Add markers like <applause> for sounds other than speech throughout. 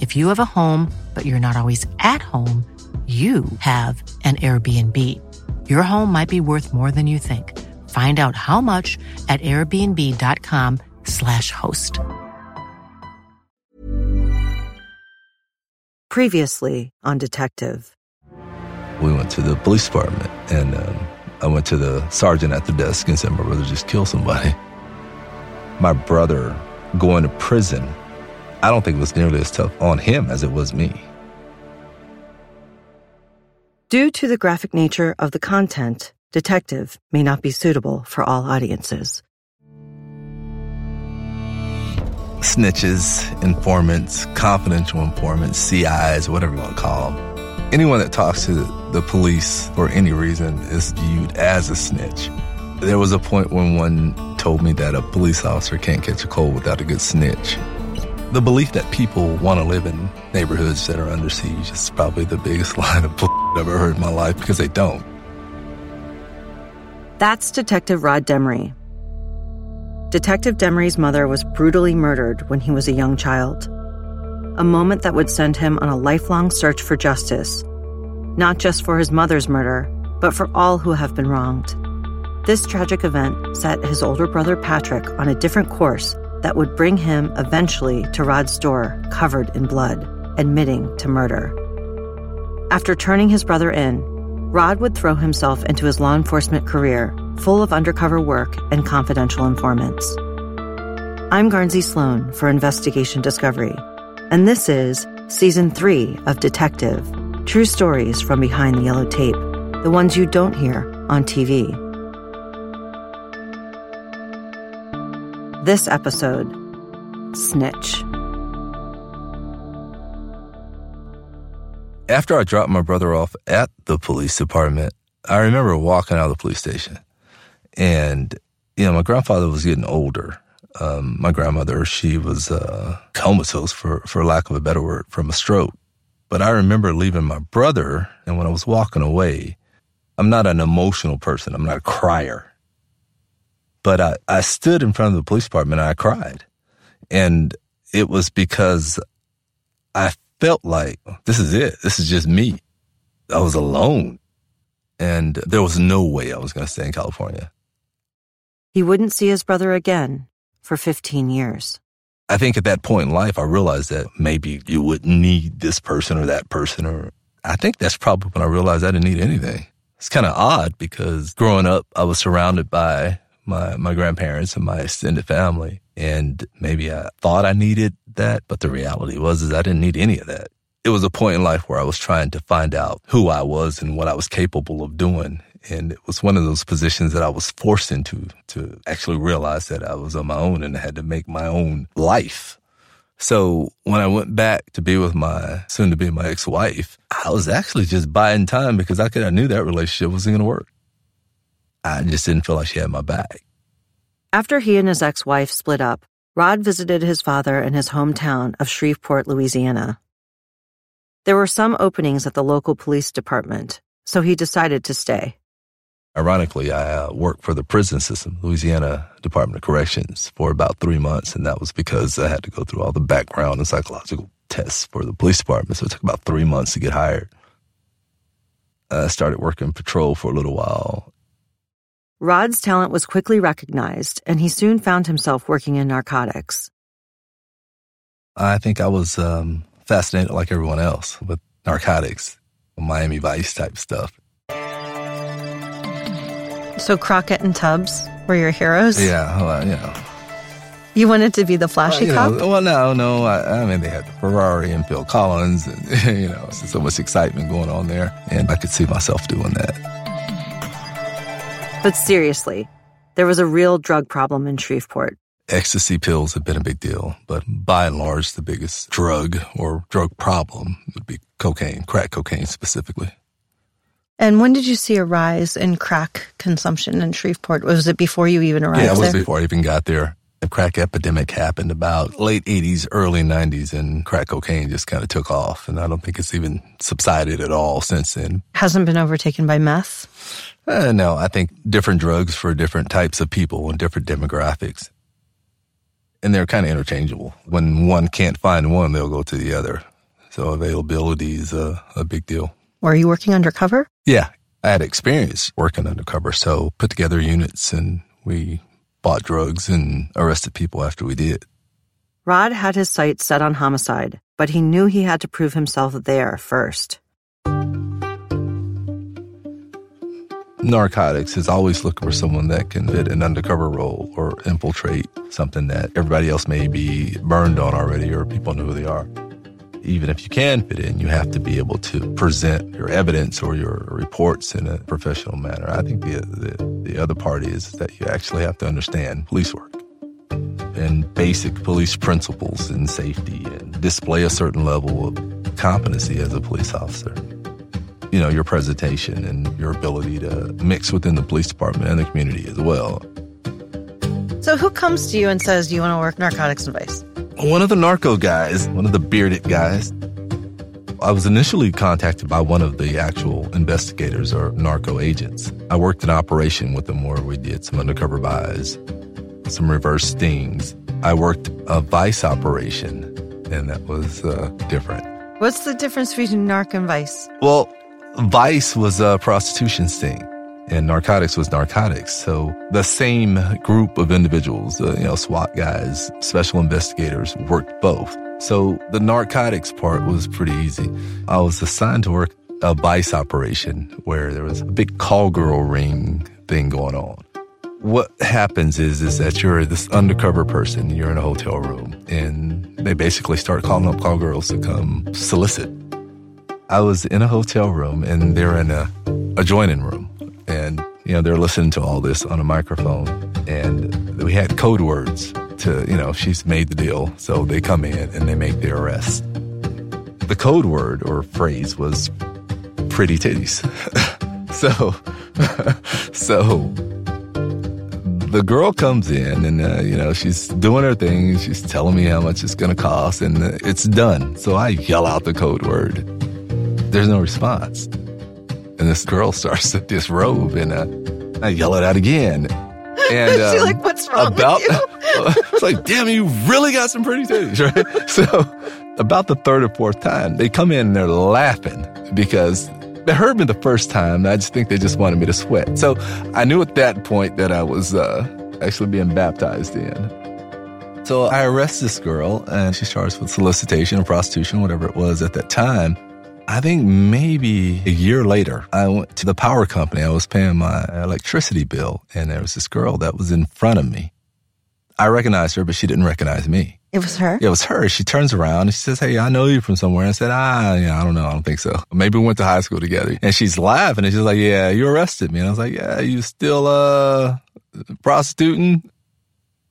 If you have a home, but you're not always at home, you have an Airbnb. Your home might be worth more than you think. Find out how much at airbnb.com/slash host. Previously on Detective. We went to the police department, and um, I went to the sergeant at the desk and said, My brother just killed somebody. <laughs> My brother going to prison, I don't think it was nearly as tough on him as it was me. Due to the graphic nature of the content, Detective may not be suitable for all audiences. Snitches, informants, confidential informants, CIs, whatever you want to call them. Anyone that talks to the police for any reason is viewed as a snitch. There was a point when one told me that a police officer can't catch a cold without a good snitch. The belief that people want to live in neighborhoods that are under siege is probably the biggest <laughs> line of bull <laughs> I've ever heard in my life because they don't. That's Detective Rod Demery. Detective Demery's mother was brutally murdered when he was a young child. A moment that would send him on a lifelong search for justice, not just for his mother's murder, but for all who have been wronged. This tragic event set his older brother Patrick on a different course that would bring him eventually to Rod's door covered in blood, admitting to murder. After turning his brother in, Rod would throw himself into his law enforcement career, full of undercover work and confidential informants. I'm Garnsey Sloan for Investigation Discovery, and this is Season 3 of Detective True Stories from Behind the Yellow Tape, the ones you don't hear on TV. This episode Snitch. After I dropped my brother off at the police department, I remember walking out of the police station. And, you know, my grandfather was getting older. Um, my grandmother, she was uh, comatose, for, for lack of a better word, from a stroke. But I remember leaving my brother, and when I was walking away, I'm not an emotional person. I'm not a crier. But I, I stood in front of the police department and I cried. And it was because I felt like this is it. This is just me. I was alone. And there was no way I was going to stay in California. He wouldn't see his brother again for 15 years. I think at that point in life, I realized that maybe you wouldn't need this person or that person. Or I think that's probably when I realized I didn't need anything. It's kind of odd because growing up, I was surrounded by my, my grandparents and my extended family. And maybe I thought I needed that, but the reality was is I didn't need any of that. It was a point in life where I was trying to find out who I was and what I was capable of doing. And it was one of those positions that I was forced into to actually realize that I was on my own and I had to make my own life. So when I went back to be with my soon to be my ex-wife, I was actually just buying time because I could, I knew that relationship wasn't going to work. I just didn't feel like she had my back. After he and his ex wife split up, Rod visited his father in his hometown of Shreveport, Louisiana. There were some openings at the local police department, so he decided to stay. Ironically, I uh, worked for the prison system, Louisiana Department of Corrections, for about three months, and that was because I had to go through all the background and psychological tests for the police department. So it took about three months to get hired. I started working patrol for a little while. Rod's talent was quickly recognized, and he soon found himself working in narcotics. I think I was um, fascinated, like everyone else, with narcotics, Miami Vice type stuff. So Crockett and Tubbs were your heroes? Yeah, well, you know. You wanted to be the flashy well, cop? Know, well, no, no. I, I, mean, they had the Ferrari and Phil Collins, and <laughs> you know, so much excitement going on there, and I could see myself doing that. But seriously, there was a real drug problem in Shreveport. Ecstasy pills have been a big deal, but by and large, the biggest drug or drug problem would be cocaine, crack cocaine specifically. And when did you see a rise in crack consumption in Shreveport? Was it before you even arrived Yeah, it was there? before I even got there. The crack epidemic happened about late 80s, early 90s, and crack cocaine just kind of took off. And I don't think it's even subsided at all since then. Hasn't been overtaken by meth? Uh, no, I think different drugs for different types of people and different demographics. And they're kind of interchangeable. When one can't find one, they'll go to the other. So availability is a, a big deal. Were you working undercover? Yeah, I had experience working undercover. So put together units and we bought drugs and arrested people after we did. Rod had his sights set on homicide, but he knew he had to prove himself there first. Narcotics is always looking for someone that can fit an undercover role or infiltrate something that everybody else may be burned on already or people know who they are. Even if you can fit in, you have to be able to present your evidence or your reports in a professional manner. I think the, the, the other part is that you actually have to understand police work and basic police principles and safety and display a certain level of competency as a police officer you know, your presentation and your ability to mix within the police department and the community as well. So, who comes to you and says, Do you want to work narcotics and vice? One of the narco guys, one of the bearded guys. I was initially contacted by one of the actual investigators or narco agents. I worked an operation with them where we did some undercover buys, some reverse stings. I worked a vice operation, and that was uh, different. What's the difference between narc and vice? Well, Vice was a prostitution sting and narcotics was narcotics. So the same group of individuals, uh, you know, SWAT guys, special investigators worked both. So the narcotics part was pretty easy. I was assigned to work a vice operation where there was a big call girl ring thing going on. What happens is, is that you're this undercover person, you're in a hotel room and they basically start calling up call girls to come solicit I was in a hotel room and they're in a adjoining room. And, you know, they're listening to all this on a microphone. And we had code words to, you know, she's made the deal. So they come in and they make the arrest. The code word or phrase was pretty titties. <laughs> so, <laughs> so the girl comes in and, uh, you know, she's doing her thing. She's telling me how much it's going to cost and it's done. So I yell out the code word. There's no response. And this girl starts to disrobe and uh, I yell it out again. And <laughs> um, She's like, what's wrong about, with you? <laughs> it's like, damn, you really got some pretty titties, right? <laughs> so about the third or fourth time, they come in and they're laughing because they heard me the first time. I just think they just wanted me to sweat. So I knew at that point that I was uh, actually being baptized in. So I arrest this girl and she's charged with solicitation or prostitution, whatever it was at that time. I think maybe a year later, I went to the power company. I was paying my electricity bill and there was this girl that was in front of me. I recognized her, but she didn't recognize me. It was her? Yeah, it was her. She turns around and she says, Hey, I know you from somewhere. And I said, Ah, yeah, I don't know. I don't think so. Maybe we went to high school together. And she's laughing and she's like, Yeah, you arrested me. And I was like, Yeah, you still, uh, prostituting?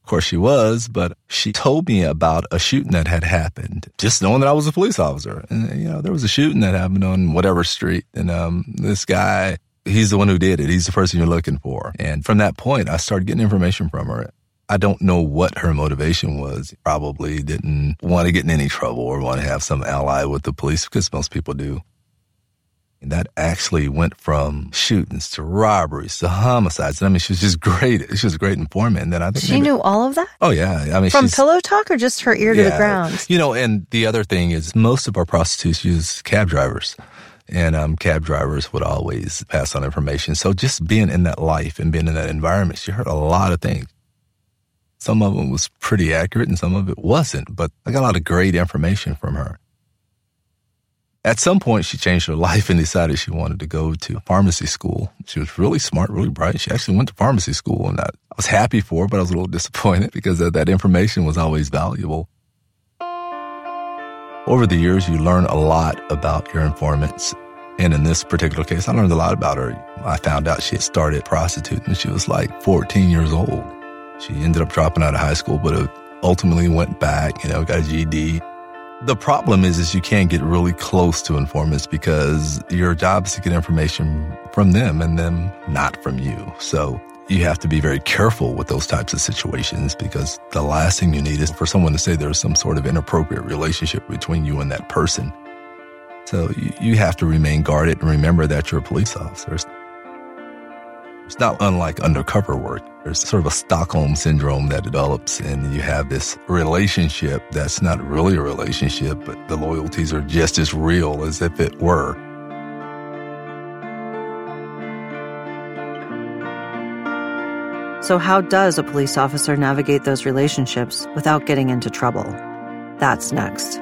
Of course she was, but she told me about a shooting that had happened, just knowing that I was a police officer. And, you know, there was a shooting that happened on whatever street. And, um, this guy, he's the one who did it. He's the person you're looking for. And from that point, I started getting information from her. I don't know what her motivation was. Probably didn't want to get in any trouble or want to have some ally with the police because most people do. And that actually went from shootings to robberies to homicides. And I mean, she was just <laughs> great. She was a great informant. And then I think she maybe, knew all of that. Oh yeah, I mean, from pillow talk or just her ear to the ground. You know, and the other thing is most of our prostitutes use cab drivers. And um, cab drivers would always pass on information. So just being in that life and being in that environment, she heard a lot of things. Some of them was pretty accurate and some of it wasn't, but I got a lot of great information from her. At some point, she changed her life and decided she wanted to go to pharmacy school. She was really smart, really bright. She actually went to pharmacy school and I, was happy for her, but I was a little <laughs> disappointed because that, information was always valuable. Over the years, you learn a lot about your informants. And in this particular case, I learned a lot about her. I found out she had started prostituting when she was like 14 years old. She ended up dropping out of high school, but ultimately went back, you know, got a GED. The problem is, is you can't get really close to informants because your job is to get information from them and them not from you. So you have to be very careful with those types of situations because the last thing you need is for someone to say there's some sort of inappropriate relationship between you and that person. So you, you have to remain guarded and remember that you're a police officer. It's not unlike undercover work. There's sort of a Stockholm syndrome that develops, and you have this relationship that's not really a relationship, but the loyalties are just as real as if it were. So, how does a police officer navigate those relationships without getting into trouble? That's next.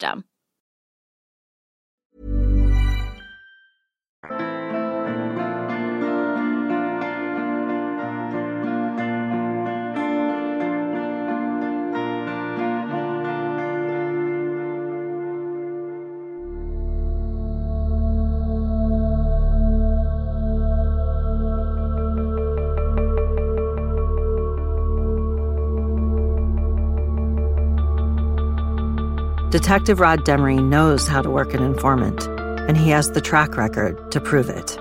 system. Detective Rod Demery knows how to work an informant, and he has the track record to prove it.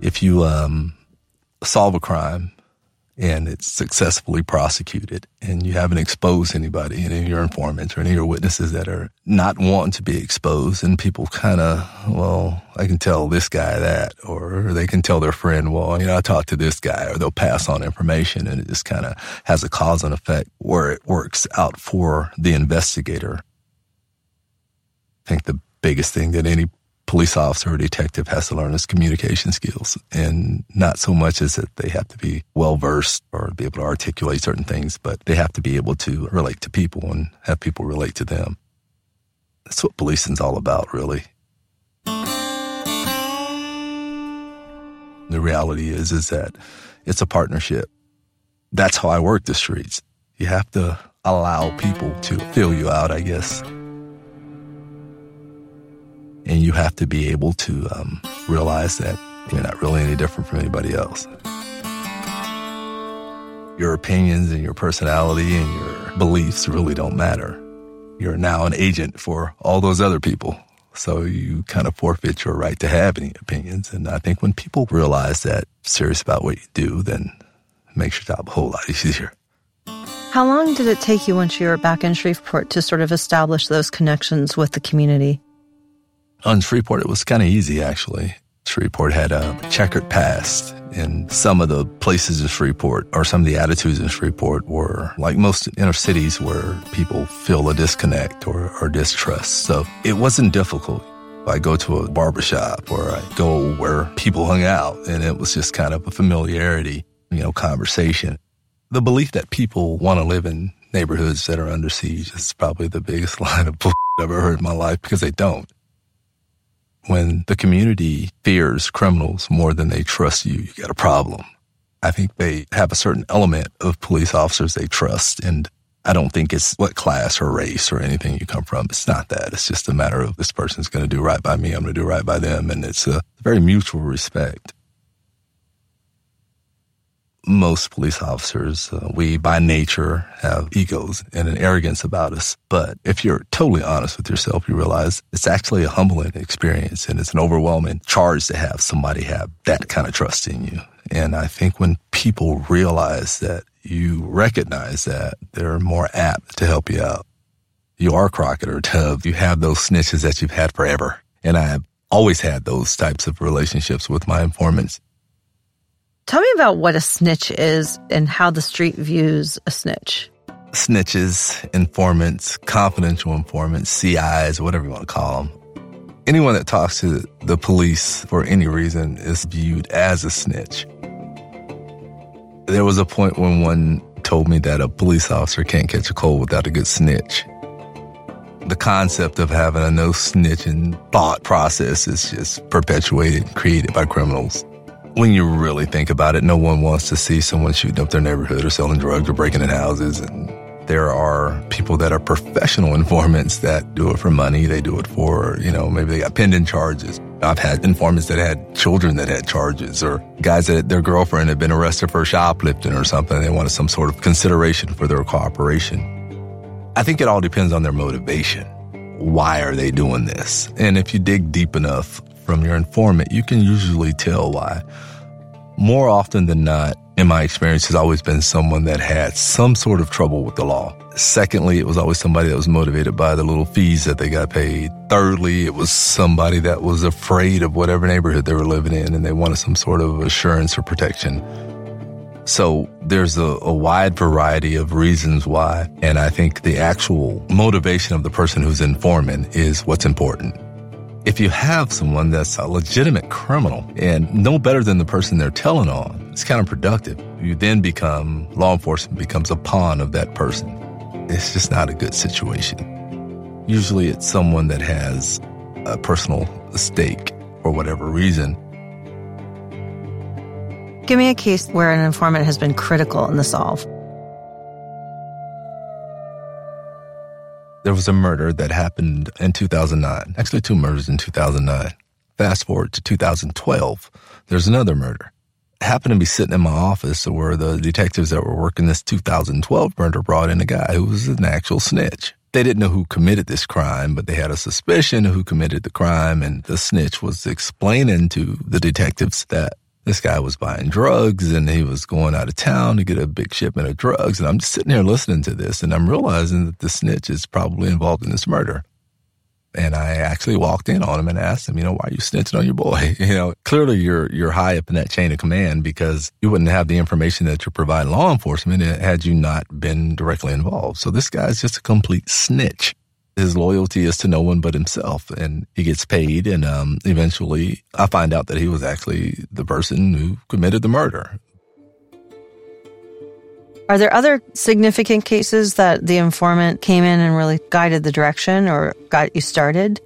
If you um, solve a crime and it's successfully prosecuted and you haven't exposed anybody, any of your informants or any of your witnesses that are not wanting to be exposed and people kind of, well, I can tell this guy that, or they can tell their friend, well, you know, I talked to this guy or they'll pass on information and it just kind of has a cause and effect where it works out for the investigator. I think the biggest thing that any police officer or detective has to learn is communication skills and not so much as that they have to be well versed or be able to articulate certain things, but they have to be able to relate to people and have people relate to them. That's what policing's all about, really. The reality is, is that it's a partnership. That's how I work the streets. You have to allow people to fill you out, I guess and you have to be able to um, realize that you're not really any different from anybody else. Your opinions and your personality and your beliefs really don't matter. You're now an agent for all those other people. So you kind of forfeit your right to have any opinions. And I think when people realize that serious about what you do, then it makes your job a whole lot <laughs> easier. How long did it take you once you were back in Shreveport to sort of establish those connections with the community? On Shreveport, it was kind of easy, actually. Shreveport had a checkered past, and some of the places in Shreveport, or some of the attitudes in Shreveport, were like most inner cities where people feel a disconnect or, or distrust. So it wasn't difficult. I go to a barbershop or I go where people hung out, and it was just kind of a familiarity, you know, conversation. The belief that people want to live in neighborhoods that are under siege is probably the biggest <laughs> line of bull I've ever heard in my life because they don't when the community fears criminals more than they trust you, you got a problem. I think they have a certain element of police officers they trust. And I don't think it's what class or race or anything you come from. It's not that. It's just a matter of this person's going to do right by me. I'm going to do right by them. And it's a very mutual respect most police officers, uh, we by nature have egos and an arrogance about us. But if you're totally honest with yourself, you realize it's actually a humbling experience and it's an overwhelming charge to have somebody have that kind of trust in you. And I think when people realize that you recognize that, they're more apt to help you out. You are Crockett or Tubbs. You have those snitches that you've had forever. And I've always had those types of relationships with my informants. Tell me about what a snitch is and how the street views a snitch. Snitches, informants, confidential informants, CIs, whatever you want to call them. Anyone that talks to the police for any reason is viewed as a snitch. There was a point when one told me that a police officer can't catch a cold without a good snitch. The concept of having a no snitching thought process is just perpetuated, created by criminals when you really think about it, no one wants to see someone shooting up their neighborhood or selling drugs or breaking in houses. And there are people that are professional informants that do it for money. They do it for, you know, maybe they got pending charges. I've had informants that had children that had charges or guys that their girlfriend had been arrested for shoplifting or something. They wanted some sort of consideration for their cooperation. I think it all depends on their motivation. Why are they doing this? And if you dig deep enough, from your informant, you can usually tell why. More often than not, in my experience, has always been someone that had some sort of trouble with the law. Secondly, it was always somebody that was motivated by the little fees that they got paid. Thirdly, it was somebody that was afraid of whatever neighborhood they were living in and they wanted some sort of assurance or protection. So there's a, a, wide variety of reasons why. And I think the actual motivation of the person who's informing is what's important. If you have someone that's a legitimate criminal and no better than the person they're telling on, it's counterproductive. You then become, law enforcement becomes a pawn of that person. It's just not a good situation. Usually it's someone that has a personal stake for whatever reason. Give me a case where an informant has been critical in the solve. There was a murder that happened in 2009. Actually, two murders in 2009. Fast forward to 2012. There's another murder. I happened to be sitting in my office where the detectives that were working this 2012 murder brought in a guy who was an actual snitch. They didn't know who committed this crime, but they had a suspicion of who committed the crime, and the snitch was explaining to the detectives that This guy was buying drugs and he was going out of town to get a big shipment of drugs. And I'm just sitting here listening to this and I'm realizing that the snitch is probably involved in this murder. And I actually walked in on him and asked him, you know, why are you snitching on your boy? <laughs> You know, clearly you're, you're high up in that chain of command because you wouldn't have the information that you're providing law enforcement had you not been directly involved. So this guy's just a complete snitch. His loyalty is to no one but himself and he gets paid. And, um, eventually I find out that he was actually the person who committed the murder. Are there other significant cases that the informant came in and really guided the direction or got you started?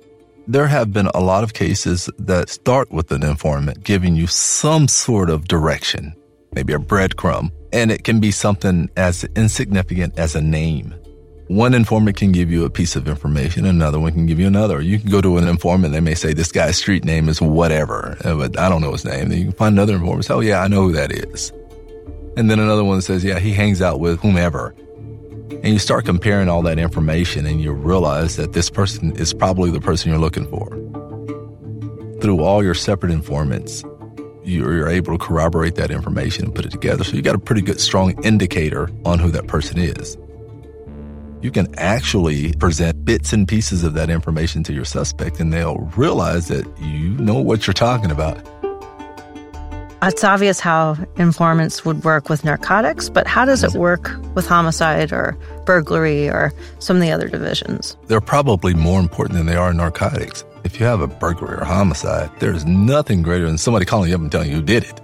There have been a lot of cases that start with an informant giving you some sort of direction, maybe a breadcrumb, and it can be something as insignificant as a name. One informant can give you a piece of information, another one can give you another. You can go to an informant, they may say this guy's street name is whatever, uh, but I don't know his name. Then you can find another informant, say, oh yeah, I know who that is. And then another one says, yeah, he hangs out with whomever. And you start comparing all that information and you realize that this person is probably the person you're looking for. Through all your separate informants, you're able to corroborate that information and put it together. So you got a pretty good, strong indicator on who that person is. You can actually present bits and pieces of that information to your suspect and they'll realize that you know what you're talking about it's obvious how informants would work with narcotics, but how does it work with homicide or burglary or some of the other divisions? They're probably more important than they are in narcotics. If you have a burglary or homicide, there's nothing greater than somebody calling you up and telling you who did it.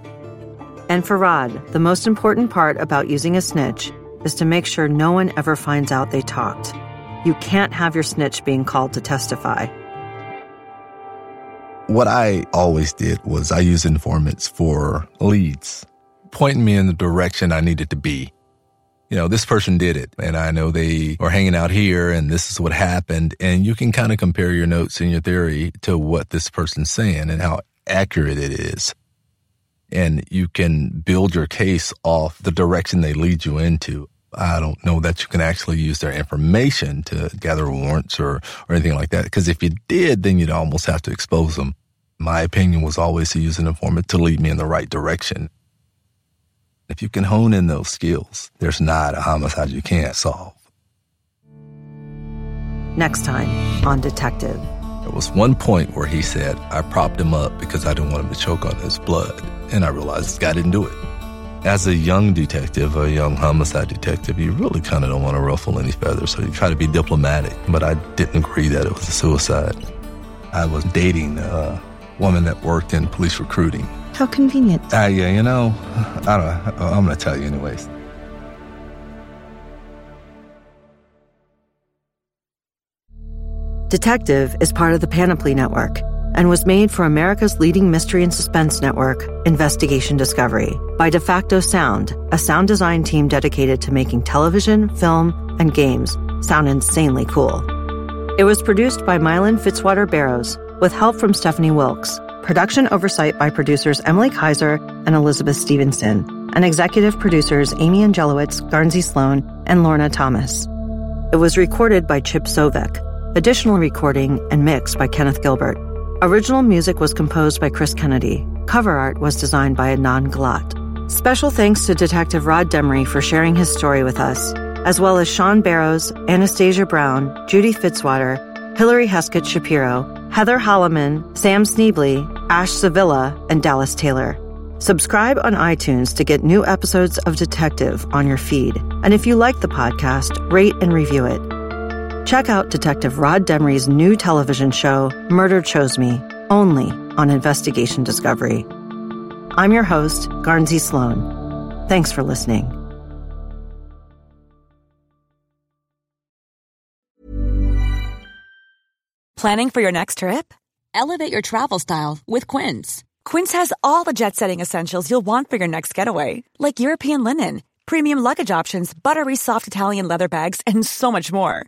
And for Rod, the most important part about using a snitch is to make sure no one ever finds out they talked. You can't have your snitch being called to testify. What I always did was I used informants for leads, pointing me in the direction I needed to be. You know, this person did it and I know they were hanging out here and this is what happened. And you can kind of compare your notes and your theory to what this person's saying and how accurate it is. And you can build your case off the direction they lead you into. I don't know that you can actually use their information to gather warrants or, or anything like that. Because if you did, then you'd almost have to expose them. My opinion was always to use an informant to lead me in the right direction. If you can hone in those skills, there's not a homicide you can't solve. Next time on Detective. There was one point where he said, I propped him up because I didn't want him to choke on his blood. And I realized this guy didn't do it as a young detective, a young homicide detective, you really kind of don't want to ruffle any feathers. So you try to be diplomatic. But I didn't agree that it was a suicide. I was dating a woman that worked in police recruiting. How convenient. Ah, uh, yeah, you know, I don't know. I'm going to tell you anyways. Detective is part of the Panoply Network and was made for America's leading mystery and suspense network, Investigation Discovery, by Defacto Sound, a sound design team dedicated to making television, film, and games sound insanely cool. It was produced by Mylan Fitzwater Barrows with help from Stephanie Wilkes, production oversight by producers Emily Kaiser and Elizabeth Stevenson, and executive producers Amy Angelowitz, Garnsey Sloan, and Lorna Thomas. It was recorded by Chip Sovek. Additional recording and mix by Kenneth Gilbert. Original music was composed by Chris Kennedy. Cover art was designed by Adnan Galat. Special thanks to Detective Rod Demery for sharing his story with us, as well as Sean Barrows, Anastasia Brown, Judy Fitzwater, Hillary Heskett Shapiro, Heather Holloman, Sam Sneebly, Ash Sevilla, and Dallas Taylor. Subscribe on iTunes to get new episodes of Detective on your feed. And if you like the podcast, rate and review it. Check out Detective Rod Demery's new television show, Murder Chose Me, only on Investigation Discovery. I'm your host, Garnsey Sloan. Thanks for listening. Planning for your next trip? Elevate your travel style with Quince. Quince has all the jet setting essentials you'll want for your next getaway, like European linen, premium luggage options, buttery soft Italian leather bags, and so much more